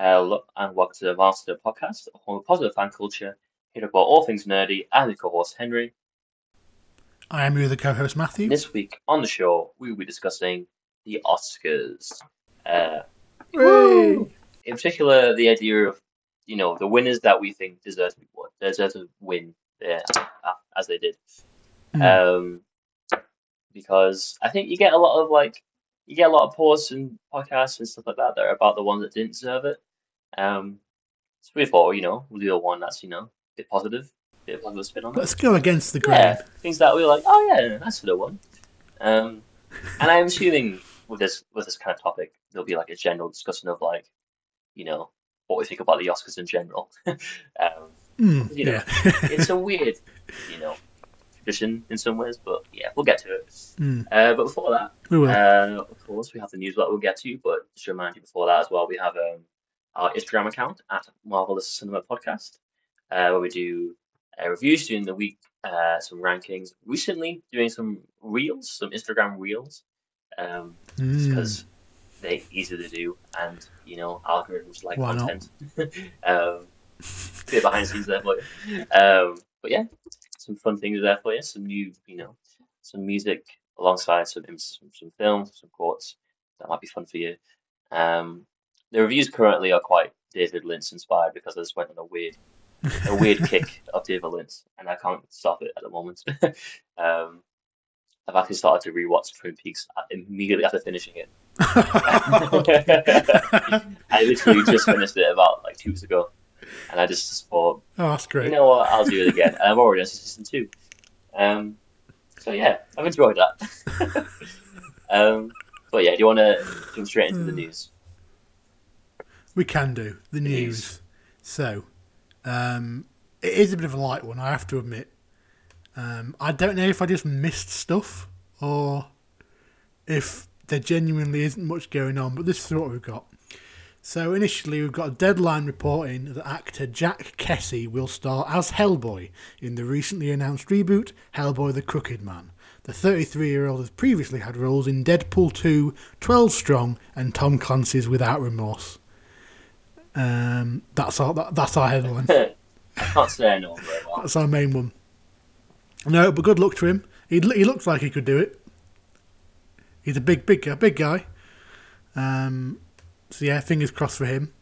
Hello and welcome to the Master Podcast, a home of positive fan culture, here about all things nerdy. I'm the co-host Henry. I am your the co-host Matthew. This week on the show, we will be discussing the Oscars. Uh, Hooray! in particular, the idea of you know the winners that we think deserve to be won, deserve to win uh, as they did. Hmm. Um, because I think you get a lot of like you get a lot of posts and podcasts and stuff like that that are about the ones that didn't deserve it. Um, so we thought, you know, we'll do a one that's you know a bit positive, a bit of positive spin on it. Let's go against the grain. Yeah, things that we were like, oh yeah, that's for the one. Um, and I'm assuming with this with this kind of topic, there'll be like a general discussion of like, you know, what we think about the Oscars in general. um, Mm, You know, yeah. it's a weird, you know, tradition in some ways, but yeah, we'll get to it. Mm, Uh, but before that, we will. uh, of course, we have the news that we'll get to, but just to remind you before that as well, we have um, our Instagram account at Marvelous Cinema Podcast, uh, where we do uh, reviews during the week, uh, some rankings. Recently, doing some reels, some Instagram reels, um, Mm. because they're easy to do, and you know, algorithms like Why content. um, bit behind the scenes there for you. Um, but yeah, some fun things there for you. Some new, you know, some music alongside some some, some films, some quotes that might be fun for you. Um, the reviews currently are quite David Lynch inspired because I just went on a weird a weird kick of David Lynch, and I can't stop it at the moment. um, I've actually started to rewatch Twin Peaks immediately after finishing it. I literally just finished it about like two weeks ago, and I just thought, oh, that's great. you know what, I'll do it again. And I've already on season two. Um, so yeah, I've enjoyed that. um, but yeah, do you want to jump straight into the news? We can do the news. So, um, it is a bit of a light one, I have to admit. Um, I don't know if I just missed stuff or if there genuinely isn't much going on, but this is what we've got. So initially, we've got a deadline reporting that actor Jack Kesy will star as Hellboy in the recently announced reboot Hellboy: The Crooked Man. The 33-year-old has previously had roles in Deadpool 2, 12 Strong, and Tom Clancy's Without Remorse. Um, that's our that, that's our headline. I can't say I know very well. That's our main one. No, but good luck to him. He he looks like he could do it. He's a big, big, guy, big guy. Um, so yeah, fingers crossed for him.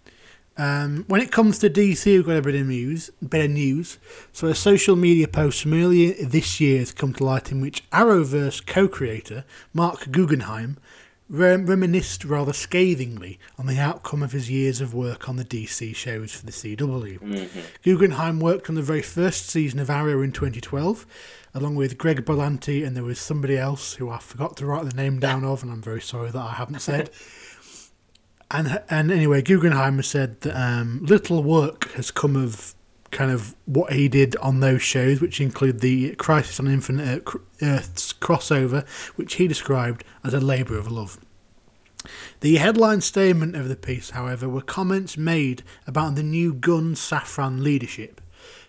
Um, when it comes to DC, we've got a bit of news. Bit of news. So a social media post from earlier this year has come to light in which Arrowverse co-creator Mark Guggenheim rem- reminisced rather scathingly on the outcome of his years of work on the DC shows for the CW. hmm Guggenheim worked on the very first season of Arrow in 2012, along with Greg Berlanti, and there was somebody else who I forgot to write the name down of, and I'm very sorry that I haven't said. and and anyway, Guggenheim has said that um, little work has come of kind of what he did on those shows, which include the Crisis on Infinite Earths crossover, which he described as a labour of love. The headline statement of the piece, however, were comments made about the new Gunn Safran leadership.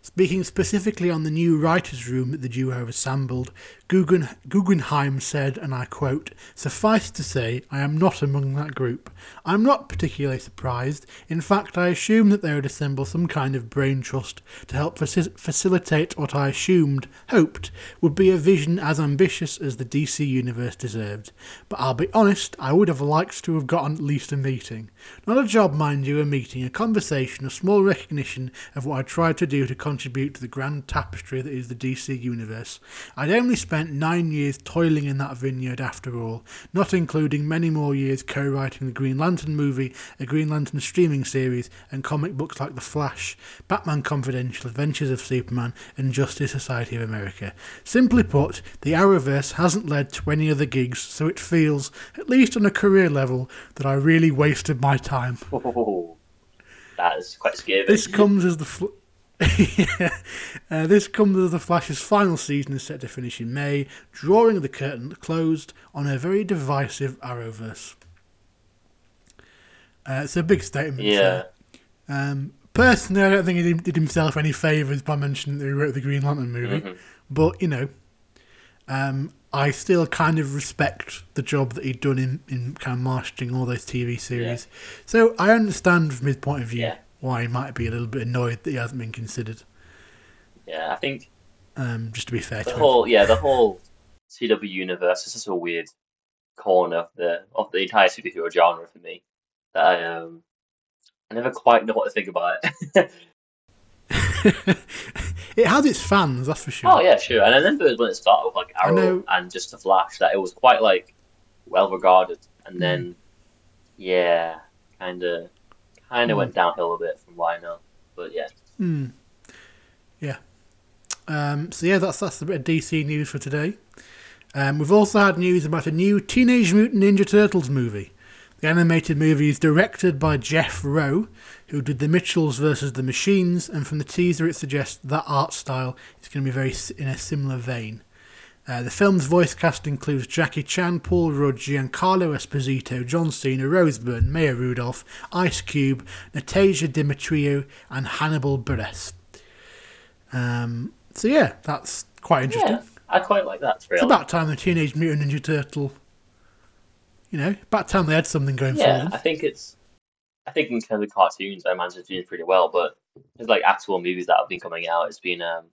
Speaking specifically on the new writers' room that the duo assembled, Guggen, Guggenheim said, and I quote, Suffice to say, I am not among that group. I'm not particularly surprised. In fact, I assumed that they would assemble some kind of brain trust to help faci- facilitate what I assumed, hoped, would be a vision as ambitious as the DC universe deserved. But I'll be honest, I would have liked to have gotten at least a meeting. Not a job, mind you, a meeting, a conversation, a small recognition of what I tried to do to contribute to the grand tapestry that is the DC universe. I'd only spent nine years toiling in that vineyard after all, not including many more years co writing the Green Lantern movie, a Green Lantern streaming series, and comic books like The Flash, Batman Confidential, Adventures of Superman, and Justice Society of America. Simply put, the Arrowverse hasn't led to any other gigs, so it feels, at least on a career level, that I really wasted my time. Oh, that is quite scary. This comes as the fl- uh, this comes as the Flash's final season is set to finish in May, drawing the curtain closed on a very divisive Arrowverse. Uh, it's a big statement. yeah. Um, personally, I don't think he did himself any favours by mentioning that he wrote the Green Lantern movie. Mhm. But you know, Um, I still kind of respect the job that he'd done in, in kind of marketing all those TV series. So I understand from his point of view Yeah. Why he might be a little bit annoyed that he hasn't been considered. Yeah, I think Um, just to be fair the to him. whole yeah the whole CW universe is just a weird corner of the of the entire superhero genre for me that I um I never quite know what to think about it. it has its fans, that's for sure. oh yeah, sure. And I remember when it started with like Arrow and just the Flash that it was quite like well regarded, and then yeah, kind of kind of Mm. went downhill a bit from know. But yeah, Hmm. Yeah. Um, so yeah, that's that's a bit of DC news for today. Um, we've also had news about a new Teenage Mutant Ninja Turtles movie. The animated movie is directed by Jeff Rowe, who did The Mitchells versus the Machines, and from the teaser it suggests that art style is going to be very in a similar vein. Uh, the film's voice cast includes Jackie Chan, Paul Rudd, Giancarlo Esposito, John Cena, Rose Byrne, Maya Rudolph, Ice Cube, Natasia Demetriou, and Hannibal Buress. Um, so yeah, that's quite interesting. yeah, I quite like that. It's about time the Teenage Mutant Ninja Turtle, you know, about time they had something going for Yeah, them. I think it's. I think in terms of cartoons, I imagine it's doing pretty well, but there's like actual movies that have been coming out. It's been um,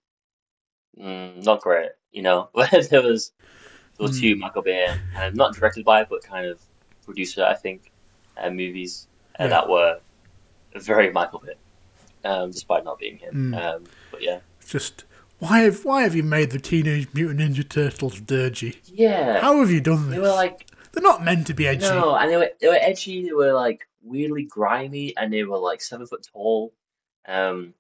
mm, not great, you know. there was there was two Michael Bay, and not directed by, but kind of producer, I think, uh, movies uh, Yeah. that were very Michael Bay, um, despite not being him. Mm. Um, but yeah, just why have why have you made the Teenage Mutant Ninja Turtles dirgy? yeah, How have you done this? they were like They're not meant to be edgy. No, and they were they were edgy. They were like weirdly grimy, and they were like seven foot tall. Um,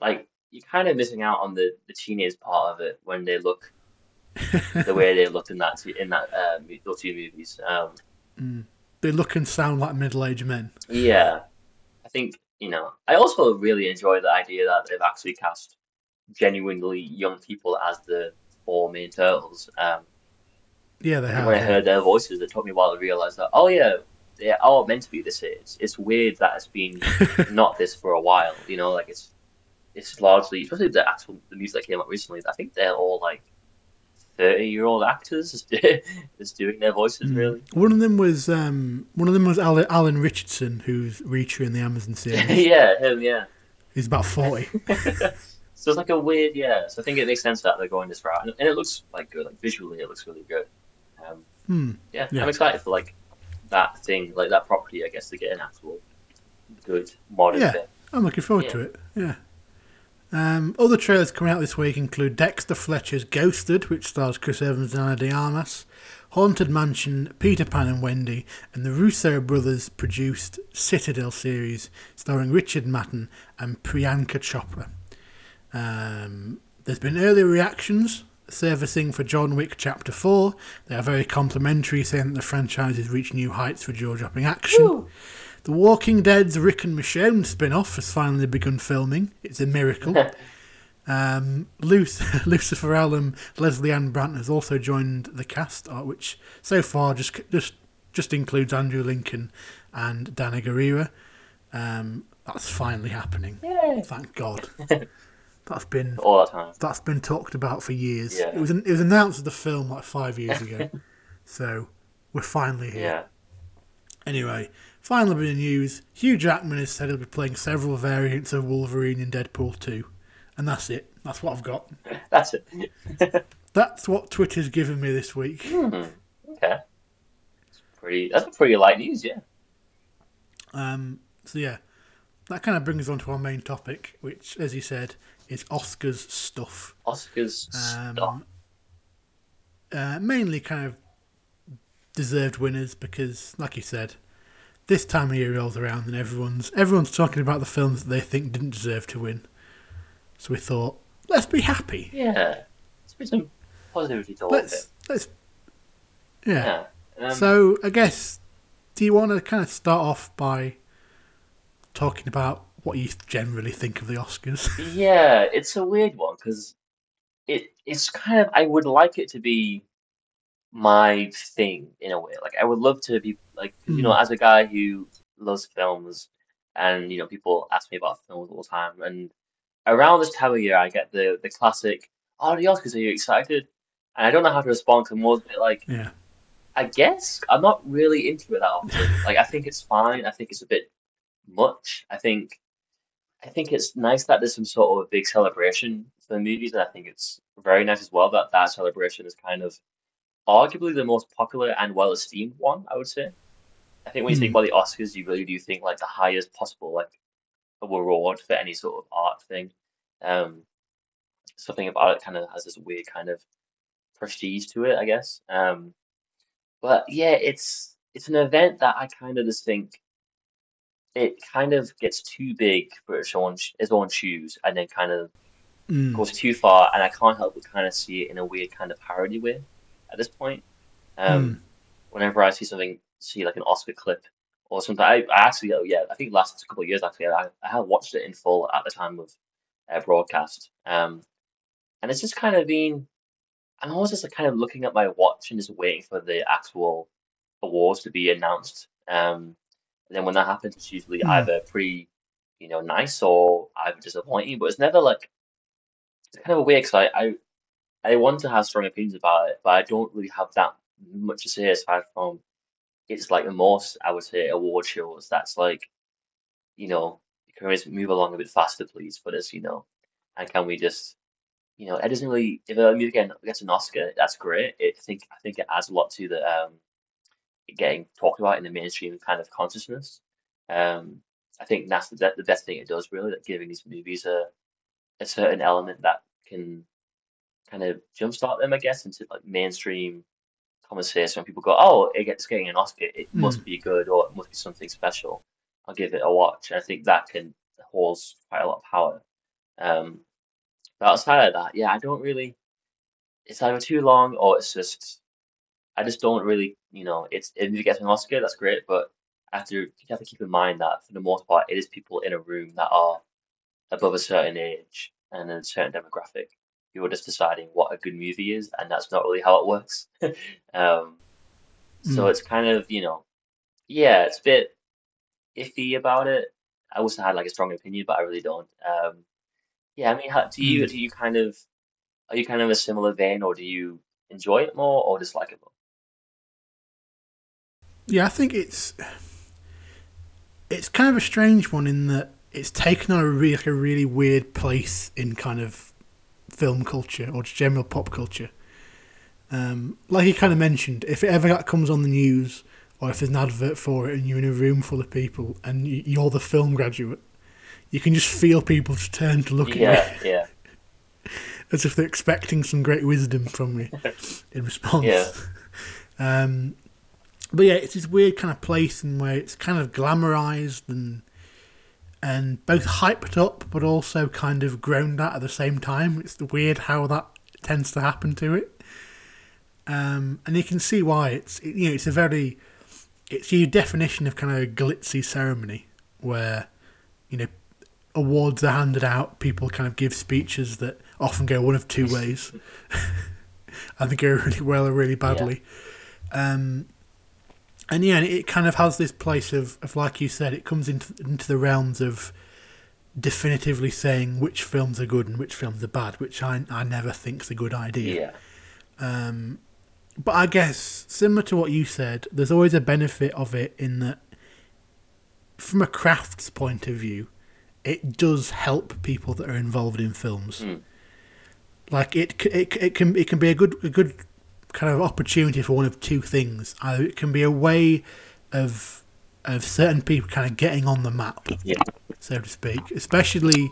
like you're kind of missing out on the the teenage part of it when they look the way they looked in that in that uh, those two movies. Um, They look and sound like middle-aged men. yeah, I think you know. I also really enjoy the idea that they've actually cast genuinely young people as the four main turtles. Um, Yeah, they have. when I heard their voices, it took me a while to realize that, oh yeah, they are meant to be this age. It's weird that it's been not this for a while, you know, like it's it's largely, especially the actual the music that came out recently. I think they're all like thirty year old actors just, just doing their voices really. One of them was um, one of them was Alan, Alan Ritchson, who's Reacher in the Amazon series. yeah, him, yeah. He's about forty. so it's like a weird, yeah. So I think it makes sense that they're going this route, and, and it looks like good. Like visually, it looks really good. Um, Hmm. yeah, Yeah. I'm excited for like that thing, like that property, I guess, to get an actual good modern Yeah. thing. I'm looking forward to it. Yeah. Um, other trailers coming out this week include Dexter Fletcher's Ghosted, which stars Chris Evans and Ana de Armas, Haunted Mansion, Peter Pan and Wendy, and the Russo brothers produced Citadel series starring Richard Madden and Priyanka Chopra. Um, there's been early reactions servicing for John Wick Chapter 4. They are very complimentary, saying that the franchise has reached new heights for jaw dropping action. The Walking Dead's Rick and Michonne spin off has finally begun filming. It's a miracle. um, Luc- Lucifer Allen, Lesley-Ann Brandt has also joined the cast, uh, which so far just just just includes Andrew Lincoln and Danai Gurira. Um, that's finally happening. Yay. Thank God. That's been All that time. that's been talked about for years. Yeah. It was it was announced as the film like five years ago. so we're finally here. Yeah. Anyway, final bit of news. Hugh Jackman has said he'll be playing several variants of Wolverine in Deadpool 2. And that's it. That's what I've got. That's it. That's what Twitter's given me this week. Hmm. Okay. It's pretty. That's pretty light news, yeah. Um, so, yeah, that kind of brings us on to our main topic, which, as you said, is Oscars stuff. Oscars Um, stuff. uh, mainly kind of deserved winners because, like you said, this time of year rolls around and everyone's everyone's talking about the films that they think didn't deserve to win. So we thought, let's be happy. Yeah. Let's put some positivity to all of it. Let's let's yeah. Yeah. Um, so I guess do you want to kind of start off by talking about what you generally think of the Oscars? Yeah, it's a weird one because it it's kind of I would like it to be my thing in a way. Like I would love to be like you know hmm. as a guy who loves films and you know people ask me about films all the time and around this time of year I get the the classic oh the Oscars are you excited and I don't know how to respond to I'm bit like, Yeah. I guess I'm not really into it that often. Like, I think it's fine. I think it's a bit much. I think, I think it's nice that there's some sort of big celebration for the movies, and I think it's very nice as well that that celebration is kind of arguably the most popular and well esteemed one, I would say. I think when you think Mm. about the Oscars, you really do think like the highest possible like reward for any sort of art thing. Um, something about it kind of has this weird kind of prestige to it, I guess. Um, but yeah, it's it's an event that I kind of just think it kind of gets too big for its own its own shoes, and then kind of Mm. goes too far, and I can't help but kind of see it in a weird kind of parody way at this point. Um, Mm. whenever I see something, see like an Oscar clip or something, I, I actually, oh yeah, I think last couple of years actually, I, I have watched it in full at the time of uh, broadcast. Um, and it's just kind of been, I'm always just like, kind of looking at my watch and just waiting for the actual awards to be announced. Um, and then when that happens, it's usually Mm. either pretty, you know, nice or either disappointing, but it's never like, it's kind of weird because I, I, I want to have strong opinions about it, but I don't really have that much to say aside from it's like the most I would say award shows that's like, you know, can we move along a bit faster, please, for this, you know, and can we just, you know, it doesn't really if a music gets an Oscar, that's great. It I think I think it adds a lot to the um getting talked about in the mainstream kind of consciousness. Um, I think that's the, the best thing it does really, like giving these movies a a certain element that can kind of jumpstart them, I guess, into like mainstream conversation. When people go, "Oh, it gets getting an Oscar, it must be good, or it must be something special." I'll give it a watch. And I think that can holds quite a lot of power. Um, but outside of that, yeah, I don't really. It's either too long or it's just. I just don't really, you know, it's if it gets an Oscar, that's great, but I have to you have to keep in mind that for the most part, it is people in a room that are above a certain age and a certain demographic who are just deciding what a good movie is, and that's not really how it works. um, so Mm. it's kind of, you know, yeah, it's a bit iffy about it. I wish I had like a strong opinion, but I really don't. Um, yeah, I mean, how, do you Mm. do you kind of are you kind of a similar vein, or do you enjoy it more, or dislike it more? Yeah, I think it's it's kind of a strange one in that it's taken on a really, like a really weird place in kind of film culture or just general pop culture. Um, like you kind of mentioned, if it ever comes on the news or if there's an advert for it and you're in a room full of people and you- you're the film graduate, you can just feel people just turn to look at you Yeah, yeah, as if they're expecting some great wisdom from you in response. Yeah. Um, but yeah, it's this weird kind of place in where it's kind of glamorized and and both hyped up, but also kind of groaned at at the same time. It's weird how that tends to happen to it. Um, and you can see why it's it, you know it's a very it's your definition of kind of a glitzy ceremony where you know awards are handed out, people kind of give speeches that often go one of two ways. I think go really well or really badly. Um, and yeah, it kind of has this place of, of like you said, it comes into into the realms of definitively saying which films are good and which films are bad, which I I never think's a good idea. yeah, Um, but I guess similar to what you said, there's always a benefit of it in that, from a crafts point of view, it does help people that are involved in films. Mm. Like it, it, it can it can be a good a good kind of opportunity for one of two things. Either it can be a way of of certain people kind of getting on the map, yeah, so to speak, especially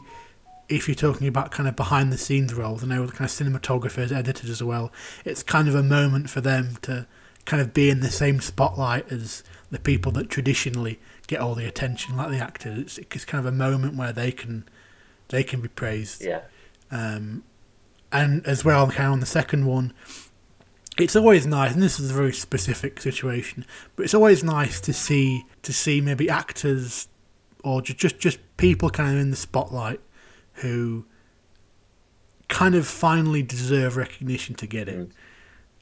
if you're talking about kind of behind the scenes roles. I know the kind of cinematographers, editors as well. It's kind of a moment for them to kind of be in the same spotlight as the people that traditionally get all the attention, like the actors. It's, it's kind of a moment where they can they can be praised. yeah, Um, and as well, kind of on the second one, it's always nice, and this is a very specific situation, but it's always nice to see to see maybe actors or just just, just people kind of in the spotlight who kind of finally deserve recognition to get it.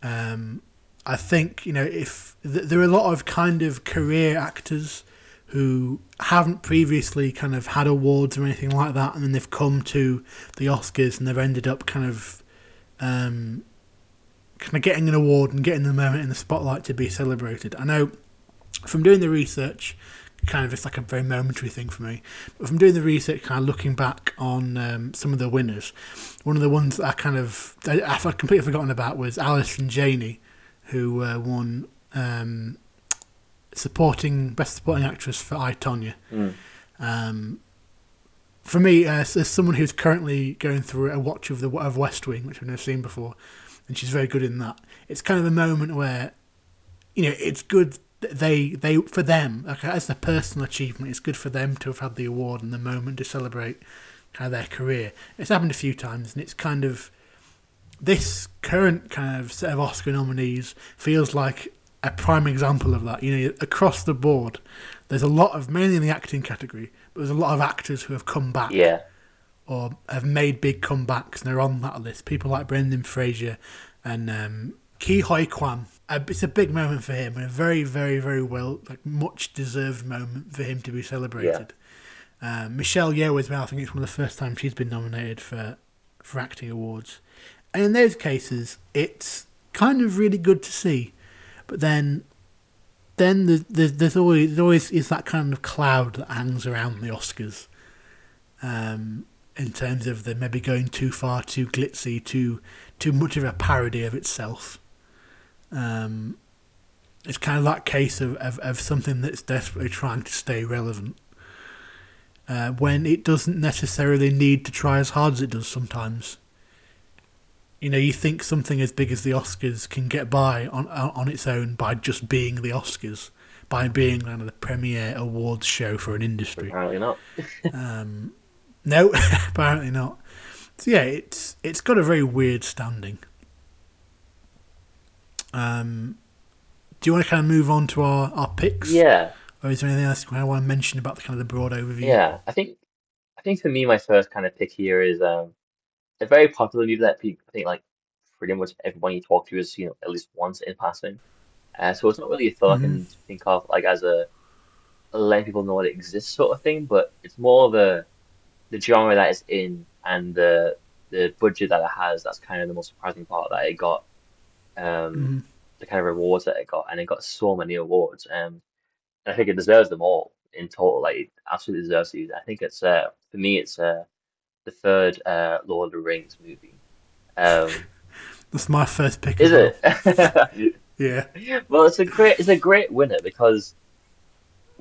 Um, I think you know if th- there are a lot of kind of career actors who haven't previously kind of had awards or anything like that, and then they've come to the Oscars and they've ended up kind of um, kind of getting an award and getting the moment in the spotlight to be celebrated. I know from doing the research, kind of it's like a very momentary thing for me. But from doing the research, kind of looking back on um, some of the winners, one of the ones that I kind of I, I've completely forgotten about was Allison Janney, who uh, won um, supporting best supporting actress for I Tonya. Mm. Um, for me, uh, as, as someone who's currently going through a watch of the of West Wing, which I've never seen before, and she's very good in that. It's kind of a moment where, you know, it's good they they for them like as a personal achievement. It's good for them to have had the award and the moment to celebrate kind of their career. It's happened a few times, and it's kind of this current kind of set of Oscar nominees feels like a prime example of that. You know, across the board, there's a lot of mainly in the acting category, but there's a lot of actors who have come back Yeah. Or have made big comebacks and they're on that list. People like Brendan Fraser and um, Ke Huy Quan. Uh, it's a big moment for him and a very, very, very well, like much deserved moment for him to be celebrated. Um, Michelle Yeoh as well. I think it's one of the first times she's been nominated for for acting awards. And in those cases, it's kind of really good to see. But then, then there's, there's, there's always there always is that kind of cloud that hangs around the Oscars. Um, in terms of them maybe going too far, too glitzy, too too much of a parody of itself. Um, it's kind of that case of, of, of something that's desperately trying to stay relevant. Uh, when it doesn't necessarily need to try as hard as it does sometimes. You know, you think something as big as the Oscars can get by on on its own by just being the Oscars, by being kind of the premier awards show for an industry. Apparently not. Um, no, apparently not. So yeah, it's it's got a very weird standing. Um, do you want to kind of move on to our, our picks? Yeah. Or is there anything else I want to mention about the kind of the broad overview? Yeah. I think I think for me my first kind of pick here is um a very popular movie that pe- I think like pretty much everyone you talk to has seen at least once in passing. Uh, so it's not really a film I can think of like as a letting people know it exists sort of thing, but it's more of a the genre that it's in and the the budget that it has. That's kind of the most surprising part that it got. Um, Mhm. the kind of rewards that it got, and it got so many awards. Um, and I think it deserves them all in total. Like it absolutely deserves these. I think it's uh for me it's uh the third uh Lord of the Rings movie. Um, That's my first pick. is well. it? Yeah. Well, it's a great it's a great winner because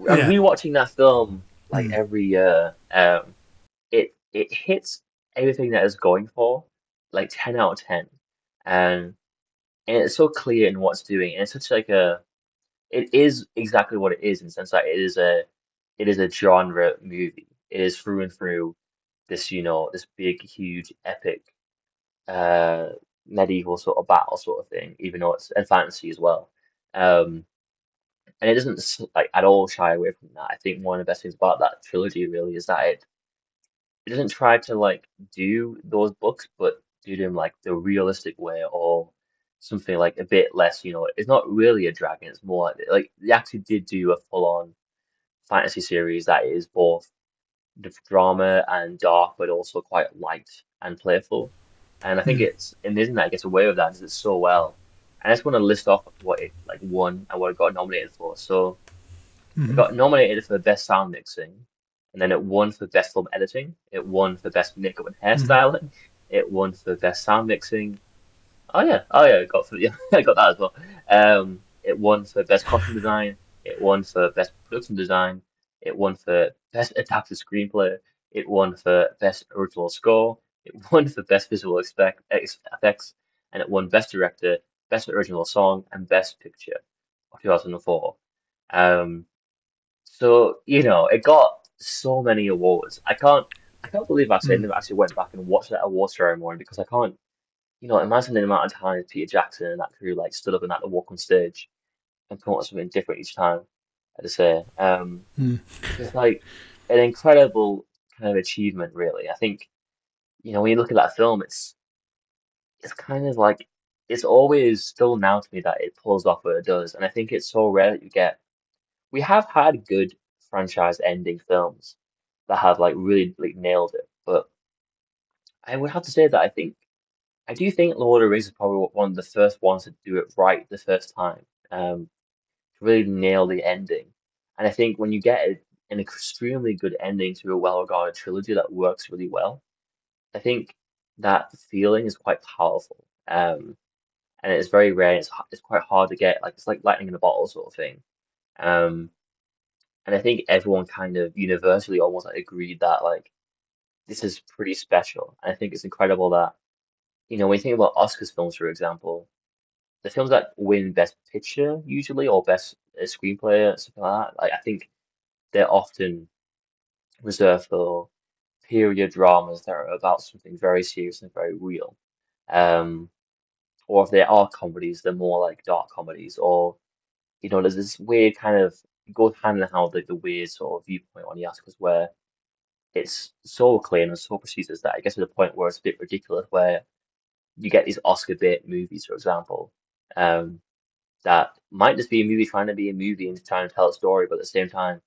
I'm Yeah. rewatching that film like Mm. every year. Um, it it hits everything that it's going for, like ten out of ten, and and it's so clear in what's doing. And it's such like a it is exactly what it is in the sense that it is a it is a genre movie. It is through and through this you know this big huge epic uh medieval sort of battle sort of thing, even though it's and fantasy as well. Um, and it doesn't like at all shy away from that. I think one of the best things about that trilogy really is that it it doesn't try to like do those books, but do them like the realistic way or something like a bit less. You know, it's not really a dragon. It's more like like they actually did do a full on fantasy series that is both the drama and dark, but also quite light and playful. And I think Hmm. it's amazing that it gets away with that because it's so well. And I just want to list off what it like won and what it got nominated for. So it Mhm. got nominated for best sound mixing, and then it won for best film editing. It won for best makeup and hairstyling. It won for best sound mixing. Oh yeah, oh yeah, it got for yeah, I got that as well. Um, it won for best costume design. It won for best production design. It won for best adapted screenplay. It won for best original score. It won for best visual expect, ex, effects, and it won best director, best original song, and best picture of 2004. Um, so you know, it got so many awards. I can't, I can't believe I Mm. actually went back and watched that award ceremony because I can't, you know, imagine the amount of times Peter Jackson and that crew like stood up and had to walk on stage and come up with something different each time. I just say, um, Mm. it's like an incredible kind of achievement, really. I think, you know, when you look at that film, it's it's kind of like it's always still now to me that it pulls off what it does, and I think it's so rare that you get. We have had good franchise ending films that have like really like nailed it, but I would have to say that I think I do think Lord of the Rings is probably one of the first ones to do it right the first time, um, to really nail the ending. And I think when you get an extremely good ending to a well-regarded trilogy that works really well, I think that feeling is quite powerful. Um, and it's very rare. It's it's quite hard to get. Like it's like lightning in a bottle sort of thing. Um, and I think everyone kind of universally almost like agreed that like this is pretty special. And I think it's incredible that you know when you think about Oscars films, for example, the films that win Best Picture usually or Best uh, Screenplay or something like that, like I think they're often reserved for period dramas that are about something very serious and very real. Um, or if they are comedies, they're more like dark comedies, or you know, there's this weird kind of goes hand in hand with the weird sort of viewpoint on the Oscars where it's so acclaimed and so prestigious that I guess to the point where it's a bit ridiculous where you get these Oscar bait movies, for example, um, that might just be a movie trying to be a movie and trying to tell a story, but at the same time,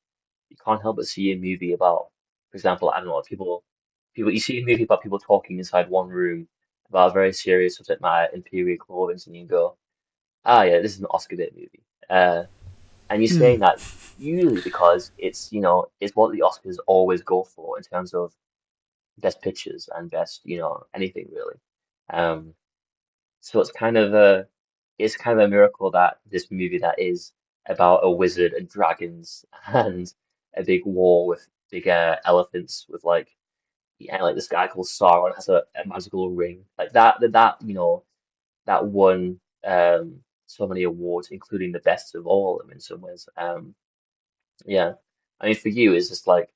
you can't help but see a movie about, for example, I don't know, people, people, you see a movie about people talking inside one room about a very serious subject matter in clothing, and you go, ah, yeah, this is an Oscar bait movie. Uh, and you're Hmm. saying that usually because it's, you know, it's what the Oscars always go for in terms of best pictures and best, you know, anything really. Um, so it's kind of a, it's kind of a miracle that this movie that is about a wizard and dragons and a big war with big uh, elephants with like, yeah, like this guy called Sauron has a, a magical ring like that, that, that, you know, that one um so many awards, including the best of all of them in some ways. Um, yeah, I mean, for you, it's just like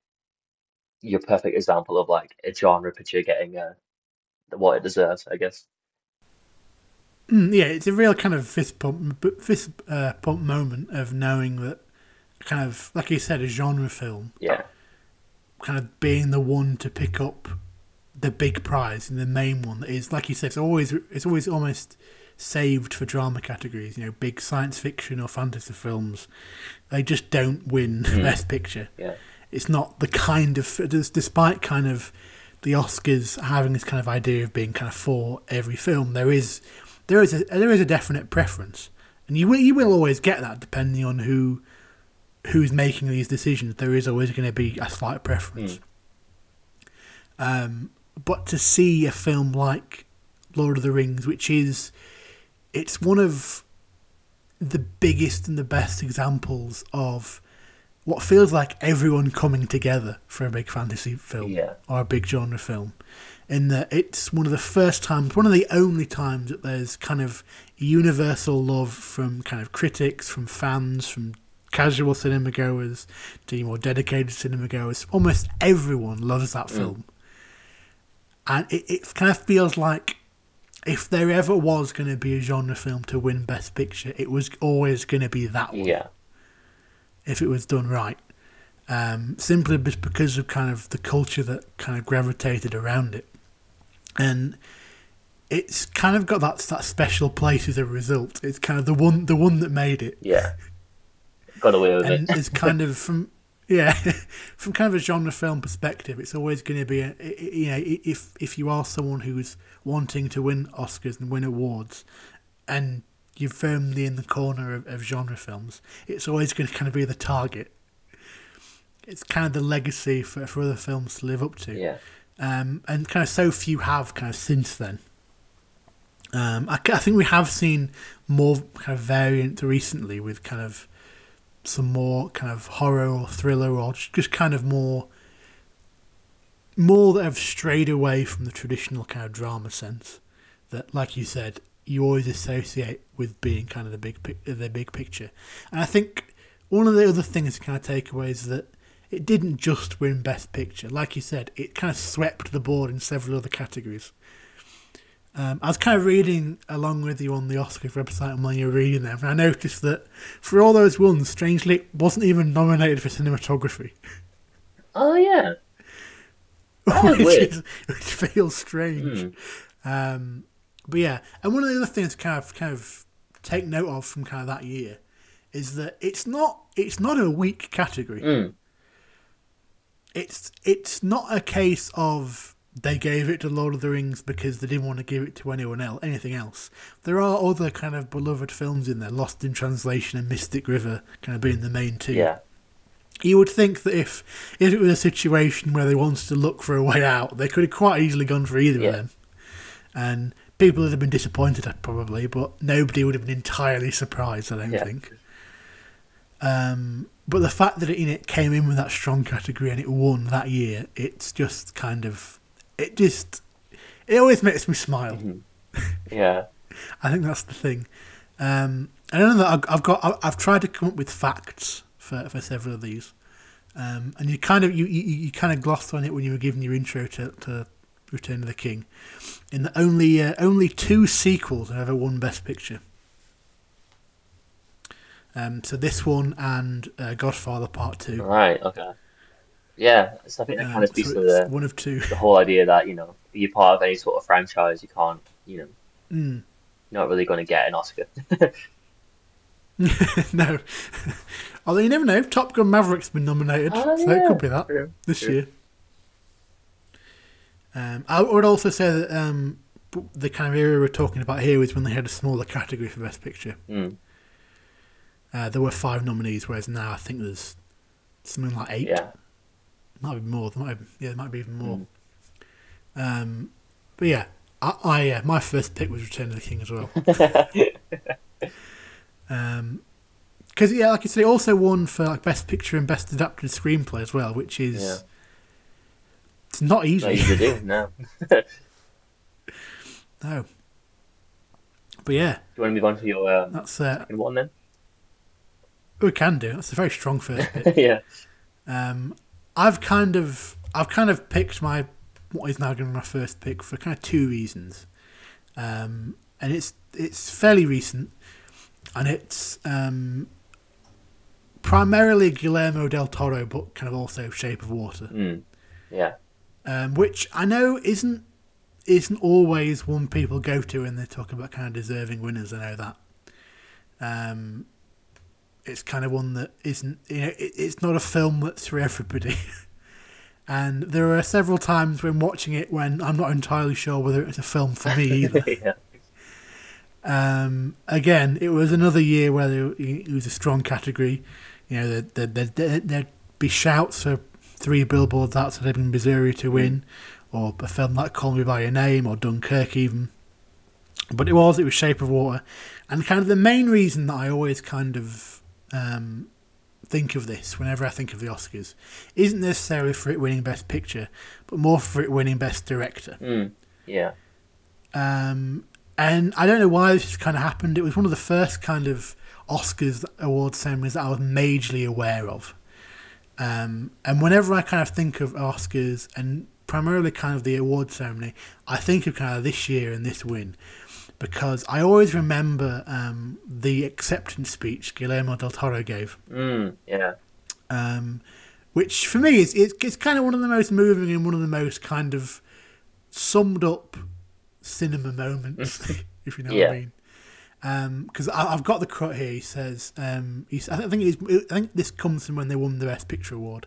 your perfect example of like a genre picture getting uh, what it deserves, I guess. Mm, yeah, it's a real kind of fist pump, fist uh, pump moment of knowing that, kind of like you said, a genre film, Yeah, kind of being the one to pick up the big prize and the main one that is, like you said, it's always it's always almost saved for drama categories. You know, big science fiction or fantasy films, they just don't win Best Picture. yeah, It's not the kind of, despite kind of the Oscars having this kind of idea of being kind of for every film, there is there is a there is a definite preference, and you will you will always get that depending on who who's making these decisions. There is always going to be a slight preference. Um, but to see a film like Lord of the Rings, which is it's one of the biggest and the best examples of what feels like everyone coming together for a big fantasy film yeah, or a big genre film. In that it's one of the first times, one of the only times that there's kind of universal love from kind of critics, from fans, from casual cinema goers to more dedicated cinema goers. Almost everyone loves that mm. film. And it, it kind of feels like if there ever was going to be a genre film to win Best Picture, it was always going to be that one yeah, if it was done right. Um, simply just because of kind of the culture that kind of gravitated around it, and it's kind of got that that special place as a result. It's kind of the one the one that made it, yeah. Got away with and it. it's kind of from yeah from kind of a genre film perspective. It's always going to be a, you know if if you are someone who's wanting to win Oscars and win awards, and you're firmly in the corner of, of genre films, it's always going to kind of be the target. It's kind of the legacy for, for other films to live up to. Yeah, Um, and kind of so few have kind of since then. Um, I, I think we have seen more kind of variant recently with kind of some more kind of horror or thriller or just, kind of more more that have strayed away from the traditional kind of drama sense that like you said you always associate with being kind of the big the big picture. And i think one of the other things to kind of take away is that it didn't just win best picture. Like you said it kind of swept the board in several other categories um, I was kind of reading along with you on the Oscars website and when you were reading them, and I noticed that for all those ones, strangely, it wasn't even nominated for cinematography, Oh yeah. Which, is, which feels strange. Hmm. Um, but yeah, and one of the other things to kind of kind of take note of from kind of that year is that it's not it's not a weak category. Mm. It's it's not a case of they gave it to Lord of the Rings because they didn't want to give it to anyone else, anything else. There are other kind of beloved films in there, Lost in Translation and Mystic River, kind of being the main two. Yeah. You would think that if if it was a situation where they wanted to look for a way out, they could have quite easily gone for either Yeah. of them. And people would have been disappointed, probably, but nobody would have been entirely surprised. I don't Yeah. think. Um, but the fact that it, in it came in with that strong category and it won that year, it's just kind of, it just, it always makes me smile. Mhm. Yeah. I think that's the thing. Um, I don't know that I've- got. I've tried to come up with facts for, for several of these, um, and you kind of you, you, you kind of glossed on it when you were giving your intro to, to Return of the King. In that only uh, only two sequels have ever won Best Picture. Um, so this one and uh, Godfather Part Two. Right. Okay. Yeah. So I think that Um, kind of speaks so to the one of two. the whole idea that you know you're part of any sort of franchise, you can't, you know, Mm. you're not really going to get an Oscar. no. Although you never know, Top Gun Maverick's been nominated, Oh, so it could be that. True. this True. year. Um, I would also say that um, the kind of area we're talking about here is when they had a smaller category for Best Picture. Mm. Uh, there were five nominees, whereas now I think there's something like eight. Yeah. Might be more. There might be, yeah, there might be even more. Mm. Um, but yeah, I, I yeah, my first pick was Return of the King as well. Um 'cause because yeah, like I said, it also won for like Best Picture and Best Adapted Screenplay as well, which is Yeah. it's not easy. Not easy to do. No. no. But yeah, Do you want to move on to your um, that's uh, one then? we can do. That's a very strong first pick. yeah. Um, I've kind of I've kind of picked my what is now going to be my first pick for kind of two reasons, um, and it's it's fairly recent, and it's um, primarily Guillermo del Toro, but kind of also Shape of Water, Mm. Yeah. um, which I know isn't isn't always one people go to when they talk about kind of deserving winners. I know that. Um, it's kind of one that isn't you know it, it's not a film that's for everybody. And there are several times when watching it when i'm not entirely sure whether it's a film for me either. Yeah. um, again it was another year where there- it was a strong category. You know there, there, there, there, there'd be shouts for three billboards outside of missouri to win or a film like call me by your name or dunkirk even. But it was it was shape of water. And kind of the main reason that i always kind of um, think of this whenever I think of the Oscars isn't necessarily for it winning Best Picture, but more for it winning Best Director. Mm. Yeah. Um, and I don't know why this has kind of happened. It was one of the first kind of Oscars award ceremonies that I was majorly aware of. Um, and whenever I kind of think of Oscars and primarily kind of the award ceremony, I think of kind of this year and this win because I always remember um, the acceptance speech Guillermo del Toro gave. Mm. Yeah. um, which for me is it's, it's kind of one of the most moving and one of the most kind of summed up cinema moments, if you know what I mean. Because I I've got the quote here. He says, um, he's, I think I think this comes from when they won the Best Picture award,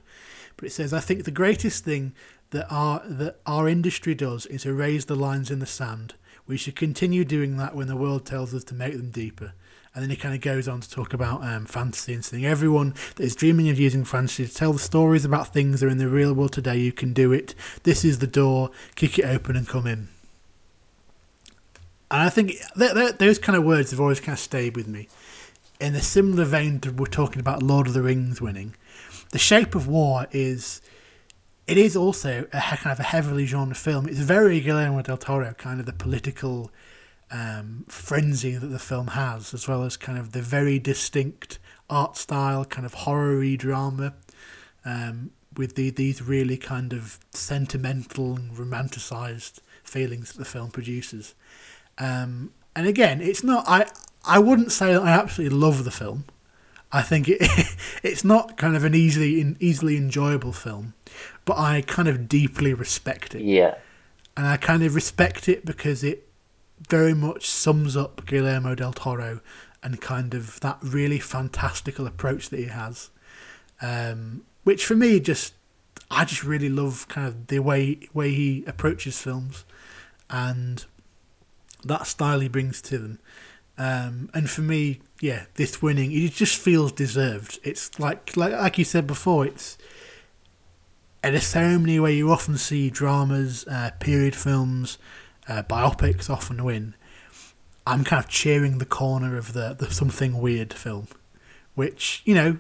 but it says, "I think the greatest thing that our that our industry does is erase the lines in the sand. We should continue doing that when the world tells us to make them deeper." And then he kind of goes on to talk about um, fantasy and saying everyone that is dreaming of using fantasy to tell the stories about things that are in the real world today, you can do it. This is the door. Kick it open and come in. And I think th- th- those kind of words have always kind of stayed with me. In a similar vein to we're talking about Lord of the Rings winning, The Shape of Water is it is also a kind of a heavily genre film. It's very Guillermo del Toro, kind of the political um, frenzy that the film has, as well as kind of the very distinct art style, kind of horror-y drama, um, with the, these really kind of sentimental and romanticized feelings that the film produces. Um, and again, it's not. I I wouldn't say that I absolutely love the film. I think it it's not kind of an easily easily enjoyable film, but I kind of deeply respect it Yeah. and I kind of respect it because it very much sums up Guillermo del Toro and kind of that really fantastical approach that he has, um, which for me just I just really love kind of the way way he approaches films, and that style he brings to them. Um, and for me, yeah, this winning it just feels deserved. It's like like like you said before, it's at a ceremony where you often see dramas, uh, period films, uh, biopics often win. I'm kind of cheering the corner of the the something weird film, which you know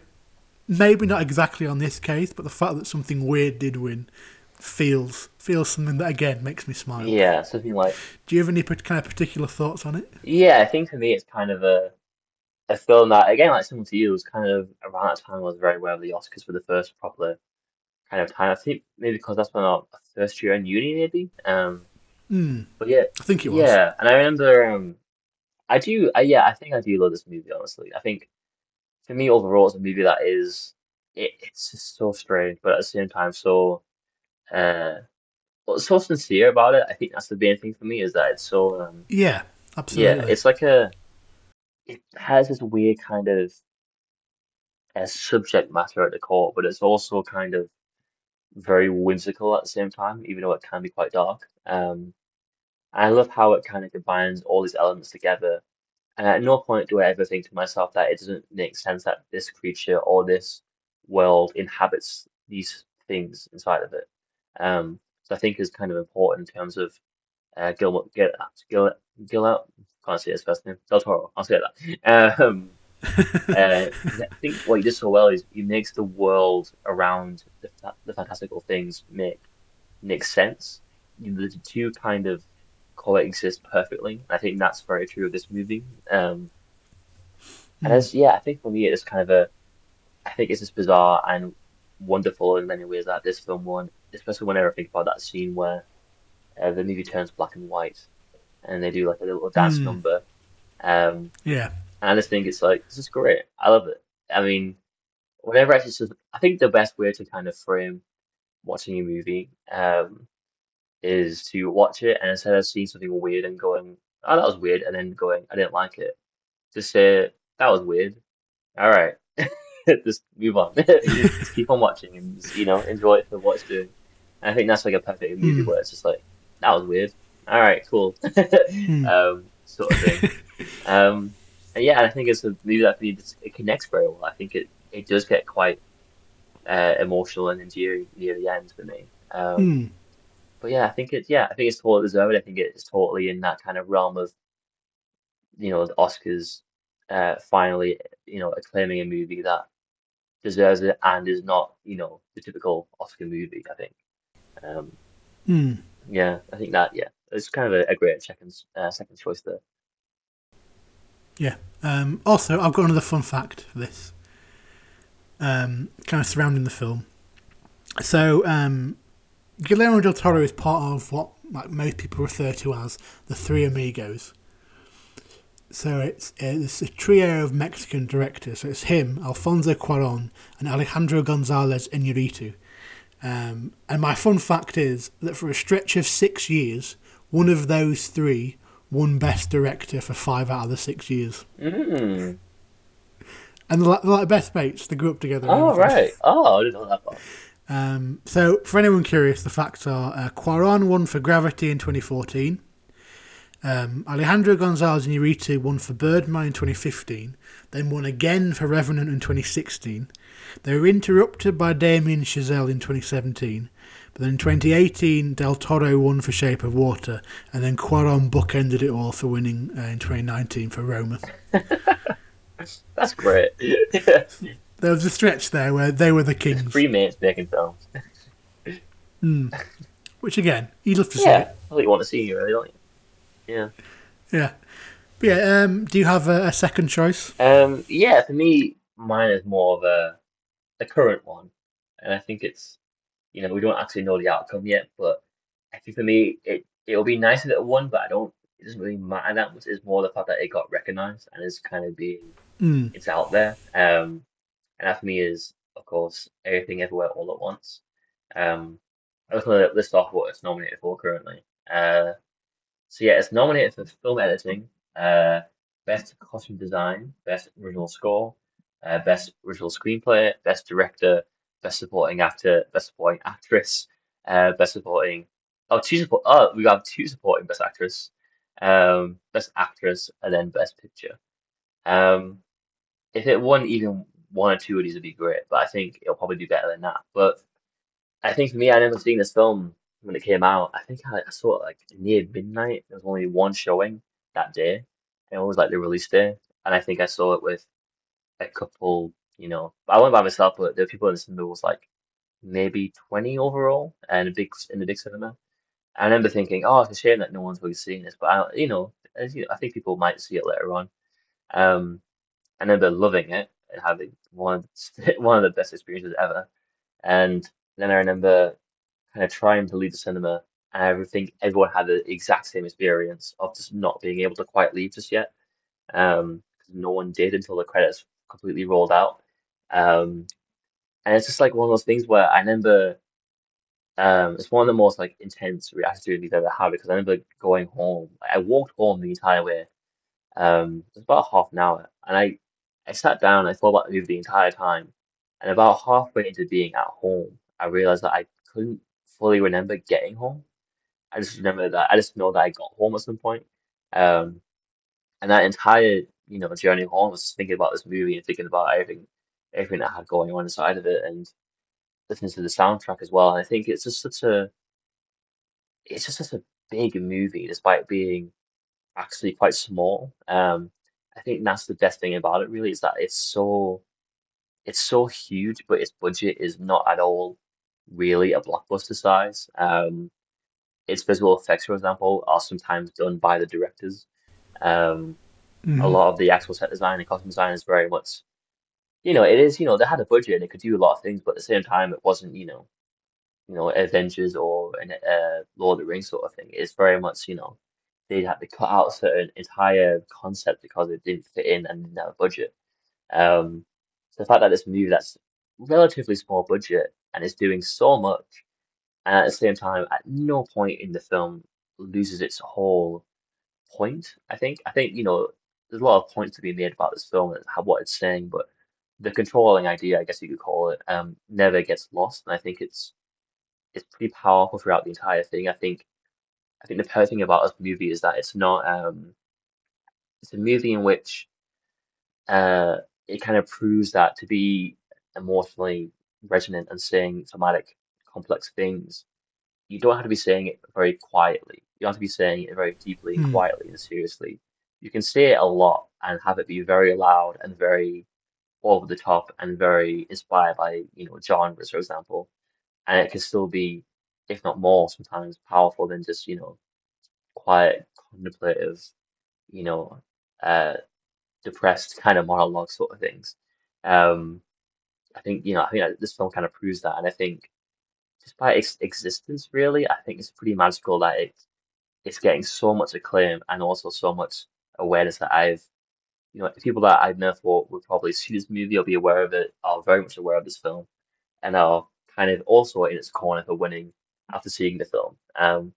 maybe not exactly on this case, but the fact that something weird did win feels feels something that again makes me smile. Yeah, something like Do you have any kind of particular thoughts on it? yeah. I think for me, it's kind of a a film that again, like similar to you, was kind of around that time I was very aware of the Oscars for the first proper kind of time. I think maybe because that's when was first year in uni, maybe. Um, Hmm, but yeah, I think it was. yeah, and I remember um, I do, I, yeah, I think I do love this movie. Honestly, I think for me overall, it's a movie that is it, it's just so strange, but at the same time so uh, well, so sincere about it. I think that's the main thing for me is that it's so um, Yeah, yeah, it's like a it has this weird kind of uh, subject matter at the core, but it's also kind of very whimsical at the same time, even though it can be quite dark. Um, I love how it kind of combines all these elements together. And at no point do I ever think to myself that it doesn't make sense that this creature or this world inhabits these things inside of it. Um, so I think is kind of important in terms of uh, Gil, Gil, Gil, Gil, can't say his first name, Del Toro, I'll say that. Um, uh, I think what he does so well is he makes the world around the, the fantastical things make make sense. The two kind of coexist perfectly. I think that's very true of this movie. Um, and Hmm. it's, yeah, I think for me it's kind of a, I think it's just bizarre and wonderful in many ways that this film won, especially whenever I think about that scene where uh, the movie turns black and white and they do like a little dance Hmm. number. Um, Yeah. And I just think it's like, this is great. I love it. I mean, whenever I just, I think the best way to kind of frame watching a movie um, is to watch it and instead of seeing something weird and going, oh, that was weird, and then going, I didn't like it, just say, that was weird. All right. Just move on. Just keep on watching and just, you know, enjoy it for what it's doing. And I think that's like a perfect movie Hmm. where it's just like, that was weird. All right, cool. Hmm. um, sort of thing. Um, and yeah, I think it's a movie that it connects very well. I think it, it does get quite uh, emotional and endearing near the end for me. Um, Hmm. but yeah, I think it's yeah, I think it's totally deserved. I think it's totally in that kind of realm of you know the Oscars uh, finally you know acclaiming a movie that deserves it and is not you know the typical Oscar movie. I think. Um, Hmm. yeah, I think that yeah, it's kind of a, a great second uh, second choice there. Yeah. Um, also, I've got another fun fact for this, um, kind of surrounding the film. So, um, Guillermo del Toro is part of what like most people refer to as the Three Amigos. So it's it's a trio of Mexican directors. So it's him, Alfonso Cuarón, and Alejandro González Iñárritu. Um, and my fun fact is that for a stretch of six years, one of those three won Best Director for five out of the six years. Mm. And they're like, they're like best mates. They grew up together. Oh right. Oh, I didn't know that part. Um, so, for anyone curious, the facts are uh, Cuarón won for Gravity in 2014. Um, Alejandro Gonzalez Iñárritu won for Birdman in 2015, then won again for Revenant in 2016. They were interrupted by Damien Chazelle in 2017, but then in 2018 Del Toro won for Shape of Water, and then Cuarón bookended it all for winning uh, in 2019 for Roma. That's great. There was a stretch there where they were the kings, Three mates making films. Hmm. which again, you'd love to see Yeah, it. that's what you want to see, really, don't you? Yeah. Yeah. But yeah, um, do you have a, a second choice? Um, yeah, for me, mine is more of a the current one, and I think it's you know we don't actually know the outcome yet, but I think for me it it'll be nice if it won, but I don't. It doesn't really matter that much. It's more the fact that it got recognized and is kind of being Mm. it's out there. Um, and that for me is of course everything everywhere all at once. Um, I'm just gonna list off what it's nominated for currently. Uh, so yeah, it's nominated for film editing, uh, best costume design, best original score, uh, best original screenplay, best director, best supporting actor, best supporting actress, uh, best supporting. Oh, two support. Oh, we got two supporting best actress, um, best actress, and then best picture. Um, if it won even one or two of these, would be great. But I think it'll probably do better than that. But I think for me, I never seen this film when it came out. I think I, I saw it like near midnight. There was only one showing that day, it was like the release day. And I think I saw it with a couple, you know, I went by myself, but there were people in the cinema was like maybe 20 overall and a big in the big cinema. I remember thinking, oh, it's a shame that no one's really seeing this, but I, you know, as you, I think people might see it later on. Um, I remember loving it and having one of, one of the best experiences ever. And then I remember kind of trying to leave the cinema, and I think everyone had the exact same experience of just not being able to quite leave just yet. Um, no one did until the credits completely rolled out. Um, and it's just like one of those things where I remember um, it's one of the most like intense reactions I've ever had because I remember going home. I walked home the entire way. Um, it was about half an hour, and I I sat down. I thought about the movie the entire time, and about halfway into being at home, I realized that I couldn't fully remember getting home. I just remember that I just know that I got home at some point. Um, and that entire you know journey home was thinking about this movie and thinking about everything everything that had going on inside of it and listening to the soundtrack as well. And I think it's just such a it's just such a big movie despite being actually quite small. Um, I think that's the best thing about it really is that it's so it's so huge, but its budget is not at all really a blockbuster size. Um, its visual effects, for example, are sometimes done by the directors. Um, a hmm lot of the actual set design and costume design is very much, you know, it is, you know, they had a budget and it could do a lot of things, but at the same time, it wasn't, you know, you know, Avengers or an uh, Lord of the Rings sort of thing. It's very much, you know, they had to cut out certain entire concept because it didn't fit in and didn't have a budget. Um, so the fact that this movie that's relatively small budget and is doing so much, and at the same time, at no point in the film loses its whole point. I think. I think you know, there's a lot of points to be made about this film and what it's saying, but the controlling idea, I guess you could call it, um, never gets lost. And I think it's it's pretty powerful throughout the entire thing. I think. I think the perfect thing about this movie is that it's not um, it's a movie in which uh, it kind of proves that to be emotionally resonant and saying thematic, complex things, you don't have to be saying it very quietly. You don't have to be saying it very deeply Mm. quietly and seriously. You can say it a lot and have it be very loud and very over the top and very inspired by, you know, genres, for example. And it can still be, if not more, sometimes powerful than just, you know, quiet, contemplative, you know, uh, depressed kind of monologue sort of things. Um, I think you know I think this film kind of proves that, and I think just by its existence, really, I think it's pretty magical that it it's getting so much acclaim and also so much awareness that I've you know people that I've never thought would probably see this movie or be aware of it are very much aware of this film and are kind of also in its corner for winning after seeing the film. Um,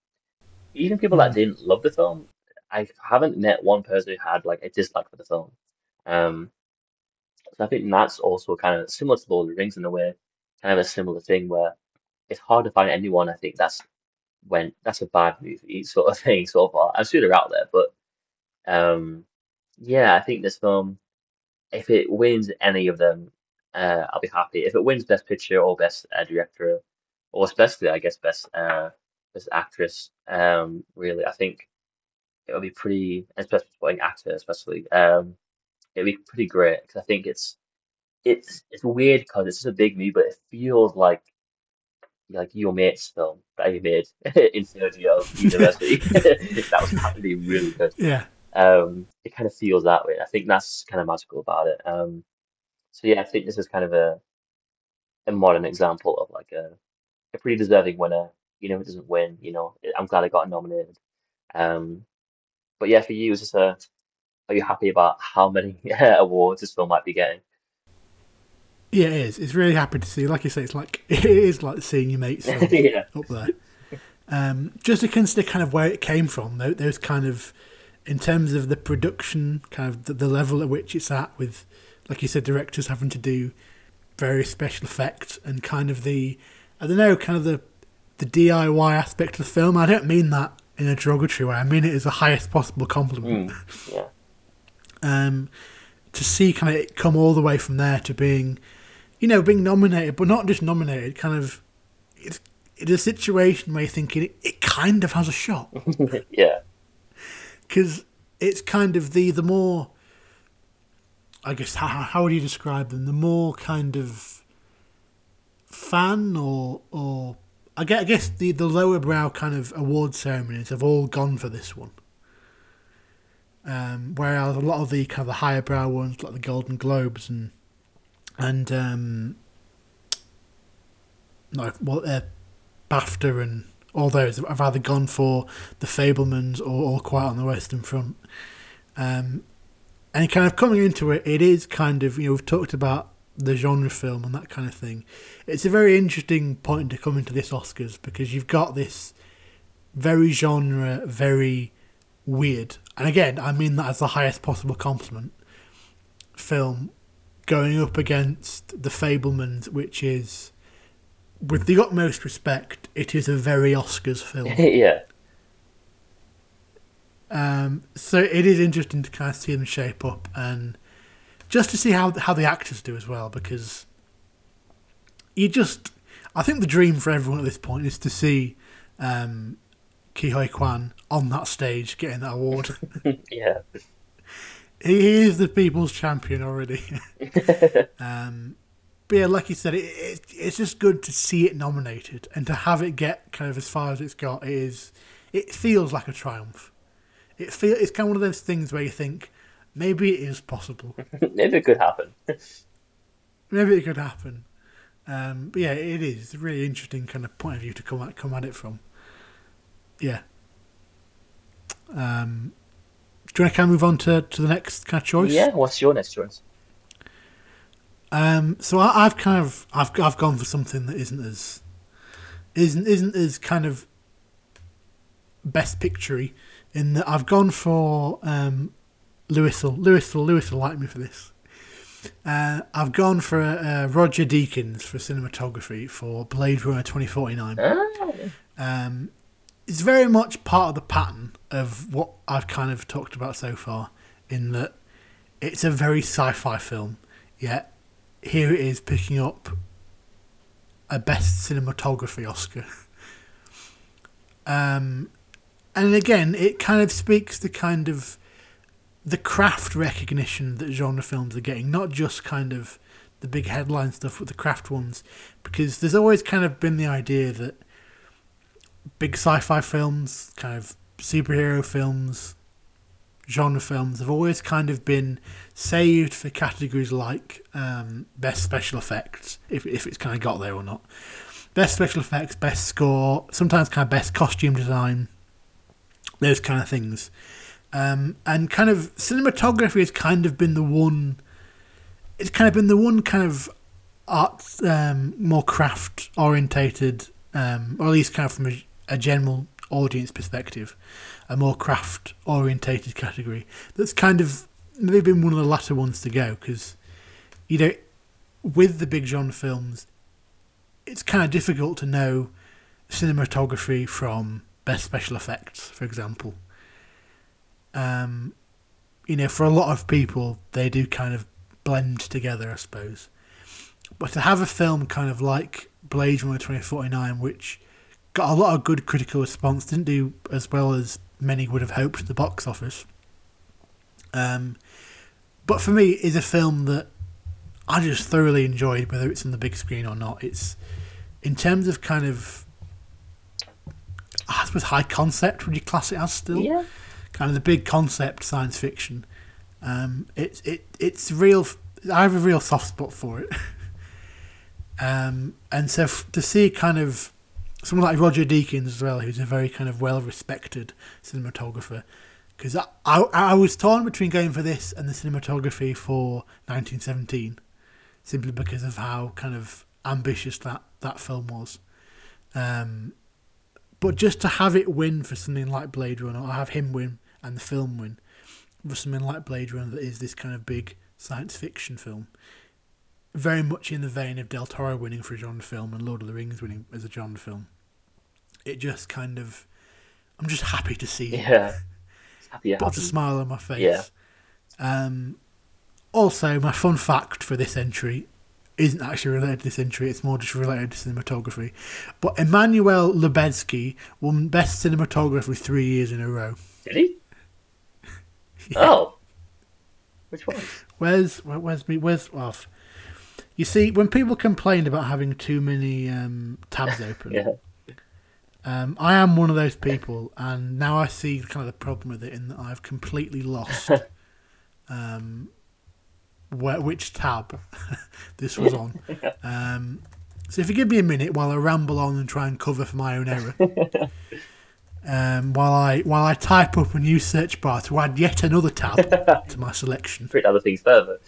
even people that Mm. didn't love the film, I haven't met one person who had like a dislike for the film. Um, So I think that's also kind of similar to Lord of the Rings in a way, kind of a similar thing where it's hard to find anyone I think that's when that's a bad movie sort of thing so far. I'm sure they're out there, but um yeah, I think this film, if it wins any of them, uh I'll be happy. If it wins Best Picture or Best uh, Director, or especially I guess Best uh Best Actress, um really I think it'll be pretty, especially supporting actor especially, um it'll be pretty great because I think it's it's it's weird because it's just a big movie, but it feels like like your mate's film that you made in third year of university. That was actually really good. Yeah. Um, it kind of feels that way. I think that's kind of magical about it. Um, so yeah, I think this is kind of a a modern example of like a a pretty deserving winner. You know, it doesn't win. You know, I'm glad it got nominated. Um, but yeah, for you, is this a are you happy about how many awards this film might be getting? Yeah, it is. It's really happy to see. Like you say, it's like it is like seeing your mate's Yeah. up there. Um, just to consider kind of where it came from, those kind of in terms of the production, kind of the, the level at which it's at, with like you said, directors having to do various special effects and kind of the I don't know, kind of the the DIY aspect of the film. I don't mean that in a derogatory way. I mean it as the highest possible compliment. Mm, yeah. Um, to see kind of it come all the way from there to being, you know, being nominated, but not just nominated. Kind of, it's it's a situation where you're thinking it, it kind of has a shot yeah. Because it's kind of the the more I guess how how would you describe them? The more kind of fan or or I guess, I guess the the lower brow kind of award ceremonies have all gone for this one. Um, whereas a lot of the kind of the higher brow ones, like the Golden Globes and and um, no, well, uh, BAFTA and all those have either gone for the Fabelmans or All Quiet on the Western Front. Um, and kind of coming into it, it is kind of you know we've talked about the genre film and that kind of thing. It's a very interesting point to come into this Oscars because you've got this very genre, very weird, and again I mean that as the highest possible compliment. Film going up against the Fabelmans, which is, with the utmost respect, it is a very Oscars film. yeah. Um, so it is interesting to kind of see them shape up and just to see how how the actors do as well because you just I think the dream for everyone at this point is to see um, Ke Huy Quan on that stage getting that award. yeah. he is the people's champion already. um, but yeah, like you said, it, it, it's just good to see it nominated and to have it get kind of as far as it's got. It is, it feels like a triumph. It feel it's kind of one of those things where you think maybe it is possible. Maybe it could happen. maybe it could happen. Um, but yeah, it is It's a really interesting kind of point of view to come at come at it from. Yeah. Um, do you want to kind of move on to, to the next kind of choice? Yeah. What's your next choice? Um, so I, I've kind of I've I've gone for something that isn't as isn't isn't as kind of best picturey in that I've gone for um, Lewis will Lewis will Lewis will like me for this. Uh, I've gone for uh, Roger Deakins for cinematography for Blade Runner twenty forty nine. Oh. Um, it's very much part of the pattern of what I've kind of talked about so far, in that it's a very sci-fi film, yet here it is picking up a best cinematography Oscar. Um, and again, it kind of speaks to kind of the craft recognition that genre films are getting, not just kind of the big headline stuff with the craft ones, because there's always kind of been the idea that big sci-fi films, kind of superhero films, genre films have always kind of been saved for categories like um, best special effects, if if it's kind of got there or not. Best special effects, best score, sometimes kind of best costume design, those kind of things. Um, and kind of cinematography has kind of been the one. It's kind of been the one kind of art, um, more craft orientated, um, or at least kind of from a, a general audience perspective, a more craft orientated category. That's kind of maybe been one of the latter ones to go because, you know, with the big genre films, it's kind of difficult to know cinematography from best special effects, for example. Um, you know, for a lot of people, they do kind of blend together, I suppose. But to have a film kind of like Blade Runner 2049, which got a lot of good critical response, didn't do as well as many would have hoped at the box office. Um, but for me, is a film that I just thoroughly enjoyed, whether it's on the big screen or not. It's in terms of kind of, I suppose, high concept. Would you class it as still? Yeah. Kind of the big concept science fiction. Um, it's it it's real. I have a real soft spot for it. um, and so f- to see kind of someone like Roger Deakins as well, who's a very kind of well respected cinematographer. Because I, I, I was torn between going for this and the cinematography for 1917, simply because of how kind of ambitious that, that film was. Um, but just to have it win for something like Blade Runner, or have him win and the film win for something like Blade Runner that is this kind of big science fiction film, very much in the vein of Del Toro winning for a genre film and Lord of the Rings winning as a genre film. It just kind of, I'm just happy to see it. Yeah. Happy, Puts a smile on my face. Yeah. Um, also, my fun fact for this entry isn't actually related to this entry, it's more just related to cinematography. But Emmanuel Lubezki won Best Cinematography three years in a row. Did he? Oh. Which one? Where's where, where's me? Where's off? You see, when people complained about having too many um, tabs open, Yeah. Um, I am one of those people, and now I see kind of the problem with it in that I've completely lost um, where, which tab this was on. Um, so if you give me a minute while I ramble on and try and cover for my own error, um, while I while I type up a new search bar to add yet another tab to my selection. Print other things further.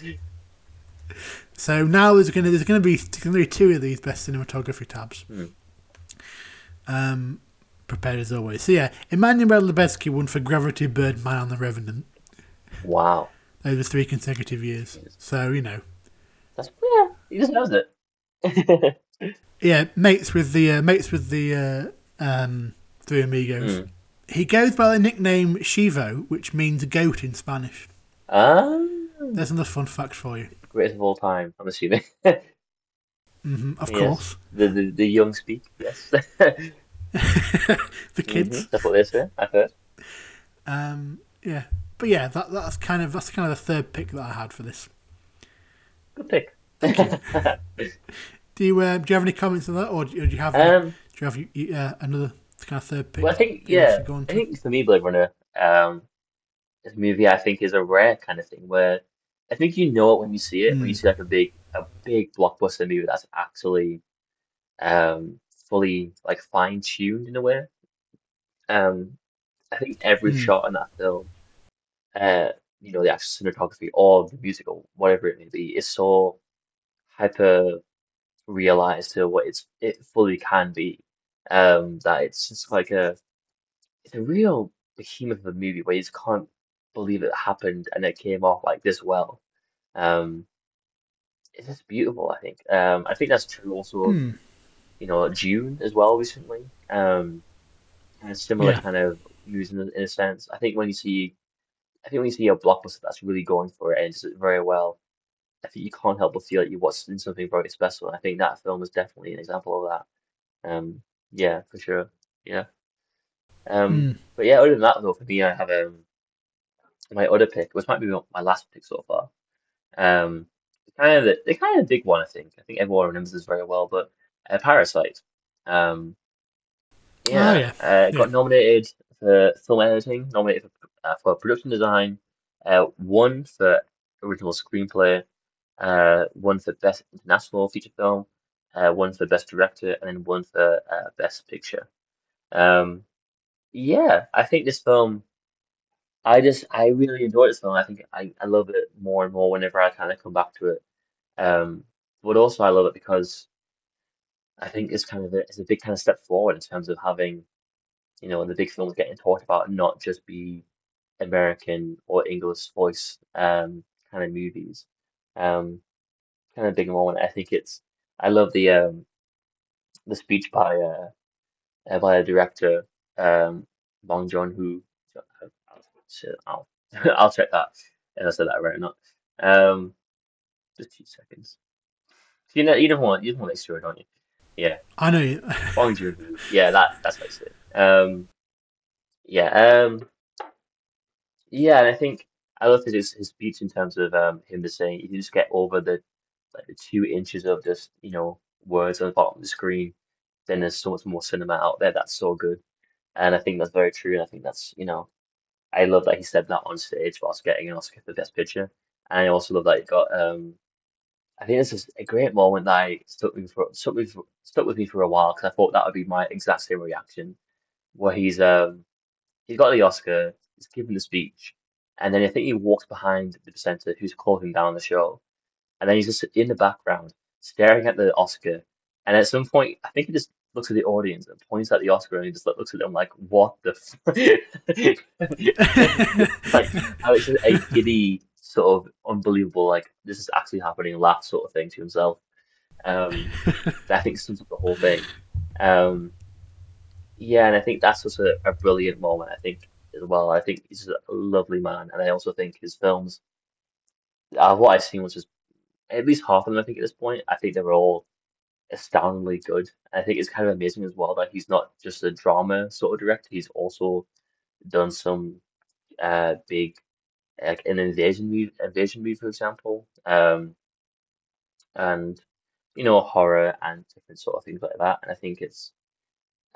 So now there's gonna there's gonna be there's gonna be two of these best cinematography tabs. Hmm. Um, prepared as always. So yeah, Emmanuel Lubezki won for Gravity, Birdman, and The Revenant Wow. over three consecutive years. So you know, That's yeah. He just knows it. yeah, mates with the uh, mates with the uh, um, Three Amigos. Hmm. He goes by the nickname Chivo, which means goat in Spanish. Ah. There's another fun fact for you. Greatest of all time, I'm assuming. hmm of Yes. course, the, the the young speak, yes. the kids. Mhm, That's what they say, I've heard. Um, yeah, but yeah, that that's kind of that's kind of the third pick that I had for this. Good pick. Thank you. Do you uh, do you have any comments on that, or do you, do you have um, do you have uh, another kind of third pick? well, I think, yeah, I think for me, Blade Runner, um, this movie, I think, is a rare kind of thing where I think you know it when you see it, when you Mm. see like a big, a big blockbuster movie that's actually, um, fully like fine-tuned in a way. Um, I think every Mm. shot in that film, uh, you know, the actual cinematography or the music or whatever it may be, is so hyper realized to what it's it fully can be. Um, that it's just like a it's a real behemoth of a movie where you just can't believe it happened and it came off like this well. Um, it's just beautiful, I think. Um, I think that's true also of, Hmm. you know, Dune as well recently. Um, and similar Yeah. kind of movies in, a- in a sense. I think when you see, I think when you see a blockbuster that's really going for it and does it very well, I think you can't help but feel like you're watching something very special. And I think that film is definitely an example of that. Um, yeah, for sure. Yeah. Um, Hmm. but yeah, other than that though, for me, I have um my other pick, which might be my last pick so far. Um, kind of the, the kind of big one, I think. I think everyone remembers this very well, but uh, Parasite. Um, Oh, yeah, yeah. uh, Yeah. got nominated for film editing, nominated for, uh, for production design, uh, won for original screenplay, uh, won for best international feature film, uh, won for best director, and then won for uh, best picture. Um, yeah, I think this film. I just I really enjoy this film. I think I, I love it more and more whenever I kind of come back to it. Um, but also I love it because I think it's kind of a, it's a big kind of step forward in terms of having, you know, the big films getting talked about and not just be American or English voice um kind of movies. Um, kind of big moment. I think it's I love the um the speech by uh, uh by the director um Bong Joon-ho. Shit, I'll I'll check that if I said that right or not. Um, just two seconds. You know, you don't want you don't want to sure, don't you? Yeah, I know. you- Yeah, that that's say it. Um, yeah. Um, yeah, and I think I love his his speech in terms of um him just saying if you just get over the like the two inches of just you know words on the bottom of the screen, then there's so much more cinema out there that's so good. And I think that's very true. And I think that's you know I love that he said that on stage whilst getting an Oscar for Best Picture. And I also love that he got um I think this is a great moment that I stuck with for stuck with stuck with me for a while because I thought that would be my exact same reaction. Where he's um he's got the Oscar, he's given the speech, and then I think he walks behind the presenter who's closing down the show, and then he's just in the background staring at the Oscar, and at some point I think he just looks at the audience and points at the Oscar and he just looks at them like what the f-? like how it's a giddy sort of unbelievable, like this is actually happening, laugh sort of thing to himself. Um, I think sums up the whole thing. Um, yeah, and I think that's just a, a brilliant moment. I think as well. I think he's a lovely man, and I also think his films, uh, what I've seen was just at least half of them. I think at this point, I think they were all astoundingly good. I think it's kind of amazing as well that he's not just a drama sort of director. He's also done some uh big like an invasion movie, invasion movie, for example, um, and you know horror and different sort of things like that. And I think it's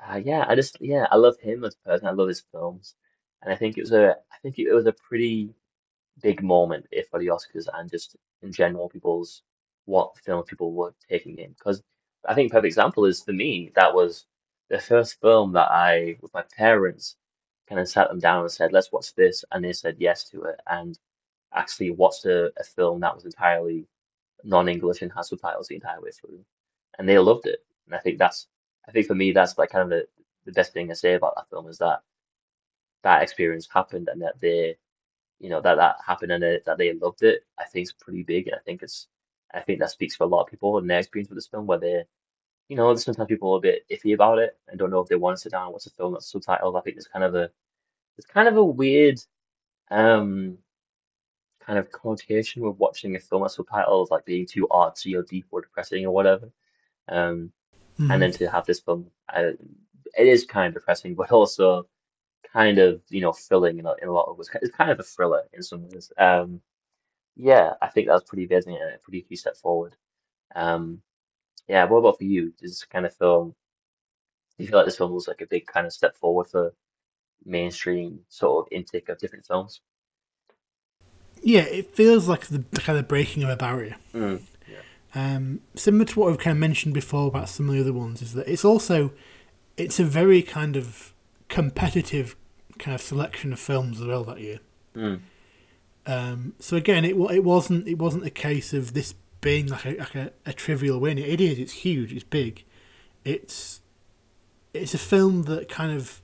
uh, yeah, I just yeah, I love him as a person. I love his films, and I think it was a I think it was a pretty big moment if for the Oscars and just in general people's what film people were taking in because I think perfect example is for me that was the first film that I with my parents kind of sat them down and said let's watch this and they said yes to it and actually watched a, a film that was entirely non-English and has subtitles the entire way through and they loved it and I think that's I think for me that's like kind of the, the best thing I say about that film is that that experience happened and that they you know that that happened and that they loved it I think is pretty big and I think it's I think that speaks for a lot of people and their experience with this film where they you know sometimes people are a bit iffy about it and don't know if they want to sit down and watch a film that's subtitled. I think there's kind of a it's kind of a weird um kind of connotation with watching a film that's subtitled like being too artsy or deep or depressing or whatever. Um and Mm. then to have this film uh, it is kind of depressing but also kind of you know thrilling in a, in a lot of ways. It's kind of a thriller in some ways. Um yeah I think that was pretty amazing and a pretty key step forward. Um yeah what about for you does this kind of film do you feel like this film was like a big kind of step forward for mainstream sort of intake of different films Yeah, it feels like the, the kind of breaking of a barrier. mm. Um, similar to what we've kind of mentioned before about some of the other ones, is that it's also it's a very kind of competitive kind of selection of films as well that year. Mm. Um, so again, it wa- it wasn't it wasn't a case of this being like a like a, a trivial win. It is. It's huge. It's big. It's it's a film that kind of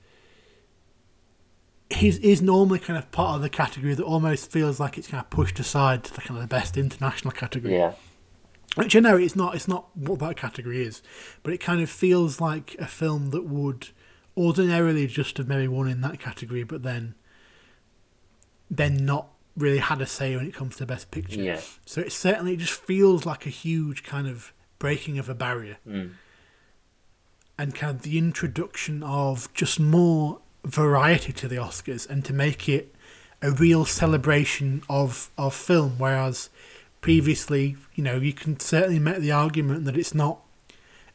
is is normally kind of part of the category that almost feels like it's kind of pushed aside to the kind of the best international category. yeah Which I know it's not. It's not what that category is, but it kind of feels like a film that would ordinarily just have maybe won in that category, but then then not really had a say when it comes to best picture. yeah So it certainly just feels like a huge kind of breaking of a barrier mm. and kind of the introduction of just more variety to the Oscars and to make it a real celebration of of film. Whereas previously, you know, you can certainly make the argument that it's not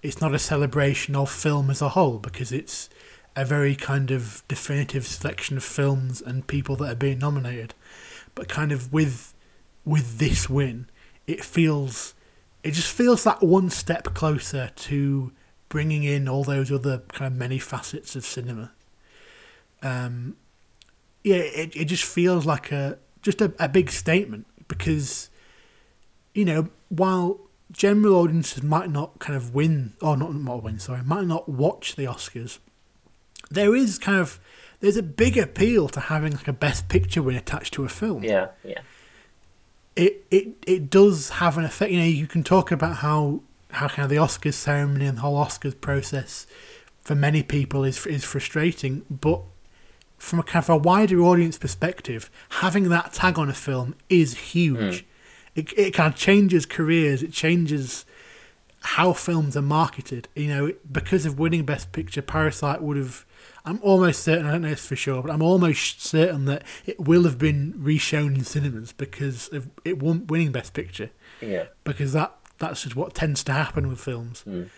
it's not a celebration of film as a whole because it's a very kind of definitive selection of films and people that are being nominated. But kind of with with this win, it feels it just feels that one step closer to bringing in all those other kind of many facets of cinema. Um, yeah, it it just feels like a just a, a big statement because you know while general audiences might not kind of win or not not win sorry might not watch the Oscars, there is kind of there's a big appeal to having like a best picture win attached to a film yeah yeah it, it it does have an effect. You know, you can talk about how how kind of the Oscars ceremony and the whole Oscars process for many people is is frustrating, but from a kind of a wider audience perspective, having that tag on a film is huge. Hmm. It it kind of changes careers. It changes how films are marketed. You know, because of winning Best Picture, Parasite would have. I'm almost certain. I don't know this for sure, but I'm almost certain that it will have been reshown in cinemas because of it won winning Best Picture. yeah Because that that's just what tends to happen with films. Mm.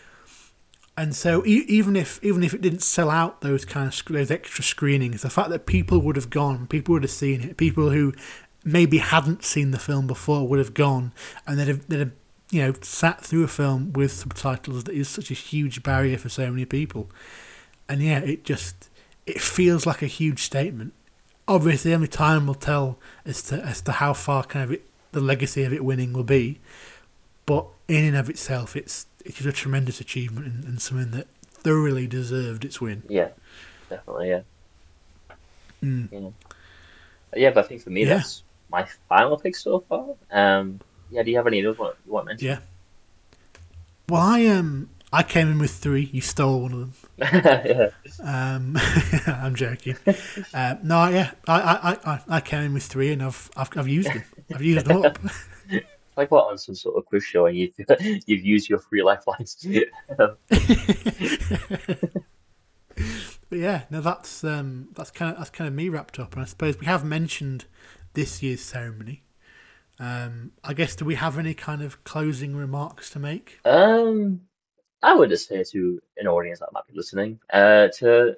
And so e- even if even if it didn't sell out those kind of sc- those extra screenings, the fact that people would have gone, people would have seen it, people who maybe hadn't seen the film before would have gone, and they'd have, they'd have you know sat through a film with subtitles that is such a huge barrier for so many people. And yeah, it just it feels like a huge statement. Obviously, only time will tell as to as to how far kind of it, the legacy of it winning will be. But in and of itself, it's it's a tremendous achievement and, and something that thoroughly deserved its win. yeah definitely yeah Mm. yeah yeah but I think for me Yeah. that's my final pick so far. Um, yeah, do you have any others you want to mention? Yeah. Well, I um I came in with three. You stole one of them. yeah. Um, I'm joking. Uh, no, yeah, I, I, I, I came in with three, and I've I've, I've used them. I've used them up. Like what on some sort of quiz show, and you you've used your three lifelines. But yeah, no, that's um, that's kind of that's kind of me wrapped up. And I suppose we have mentioned this year's ceremony. Um, I guess do we have any kind of closing remarks to make? Um, I would just say to an audience that might be listening, uh, to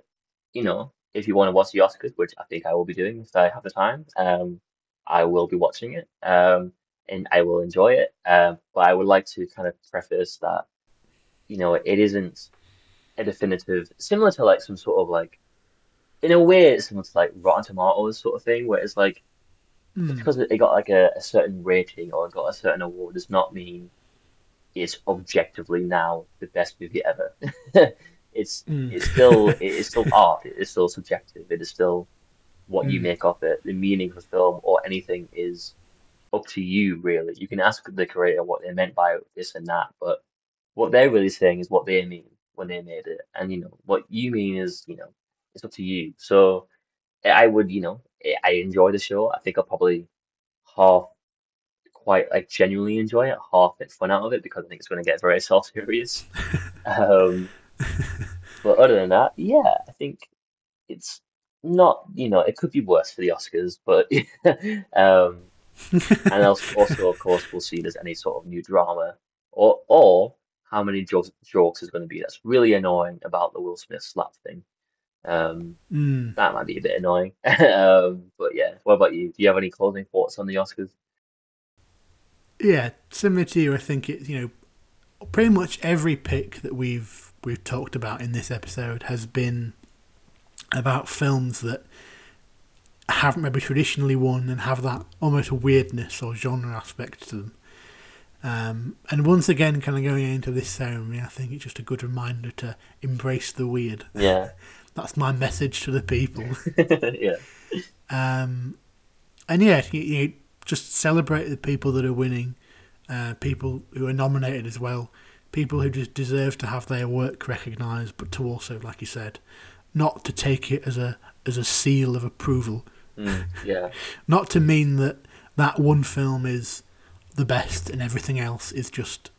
you know, if you want to watch the Oscars, which I think I will be doing if I have the time, um, I will be watching it, um, and I will enjoy it. Um, but I would like to kind of preface that, you know, it isn't a definitive, similar to like some sort of like, in a way, it's similar to like Rotten Tomatoes sort of thing, where it's like Mm, because it got like a, a certain rating or got a certain award does not mean it's objectively now the best movie ever. It's mm, it's still it is still art. It is still subjective. It is still what you mm, make of it. The meaning of the film or anything is up to you, really. You can ask the creator what they meant by this and that, but what they're really saying is what they mean when they made it, and you know what you mean is you know it's up to you. So I would you know I I enjoy the show. I think I'll probably half quite like genuinely enjoy it, half make fun out of it because I think it's going to get very self serious. Um, but other than that, yeah, I think it's not, you know, it could be worse for the Oscars, but um, and also, also of course, we'll see if there's any sort of new drama or or how many jokes jokes is going to be. That's really annoying about the Will Smith slap thing. Um, mm. that might be a bit annoying. Um, but yeah, what about you? Do you have any closing thoughts on the Oscars? Yeah, similar to you, I think it's you know pretty much every pick that we've we've talked about in this episode has been about films that haven't maybe traditionally won and have that almost weirdness or genre aspect to them. Um, and once again, kind of going into this ceremony, I think it's just a good reminder to embrace the weird. Yeah, That's my message to the people. yeah, Um, and yeah, you, you just celebrate the people that are winning, uh, people who are nominated as well, people who just deserve to have their work recognised, but to also, like you said, not to take it as a as a seal of approval, mm, yeah, not to mean that that one film is the best and everything else is just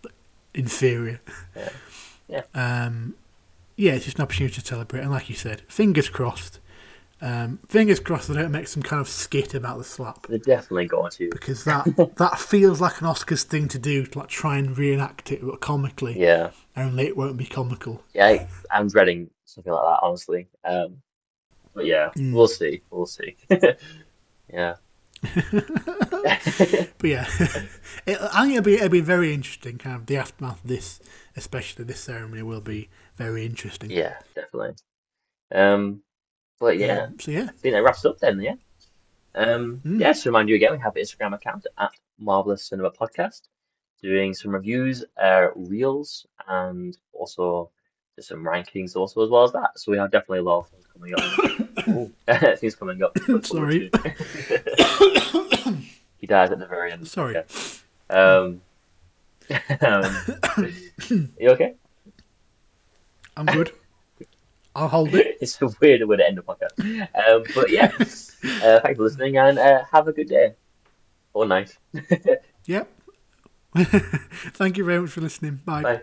inferior. yeah, yeah. Um, yeah, it's just an opportunity to celebrate, and like you said, fingers crossed. Um, fingers crossed they don't make some kind of skit about the slap. They're definitely going to. because that that feels like an Oscars thing to do to like try and reenact it but comically. Yeah. Only it won't be comical. Yeah, I'm dreading something like that, honestly. Um, but yeah, Mm. we'll see. We'll see. Yeah. But yeah, it, I think it'll be it'll be very interesting. Kind of the aftermath of this, especially this ceremony, will be very interesting. Yeah, definitely. Um, but yeah, So yeah, I think that wraps it up then, yeah. Um, Mm. yeah, just to remind you again, we have an Instagram account at Marvelous Cinema Podcast, doing some reviews, uh, reels, and also just some rankings also as well as that. So we have definitely a lot of things coming up. Things coming up. Sorry. he dies at the very end. Sorry. Okay. Um, um, you okay? I'm good. I'll hold it. it's a weird way to end the podcast. Um, but yeah, uh, thanks for listening and uh, have a good day or night. Yep. Thank you very much for listening. Bye. Bye.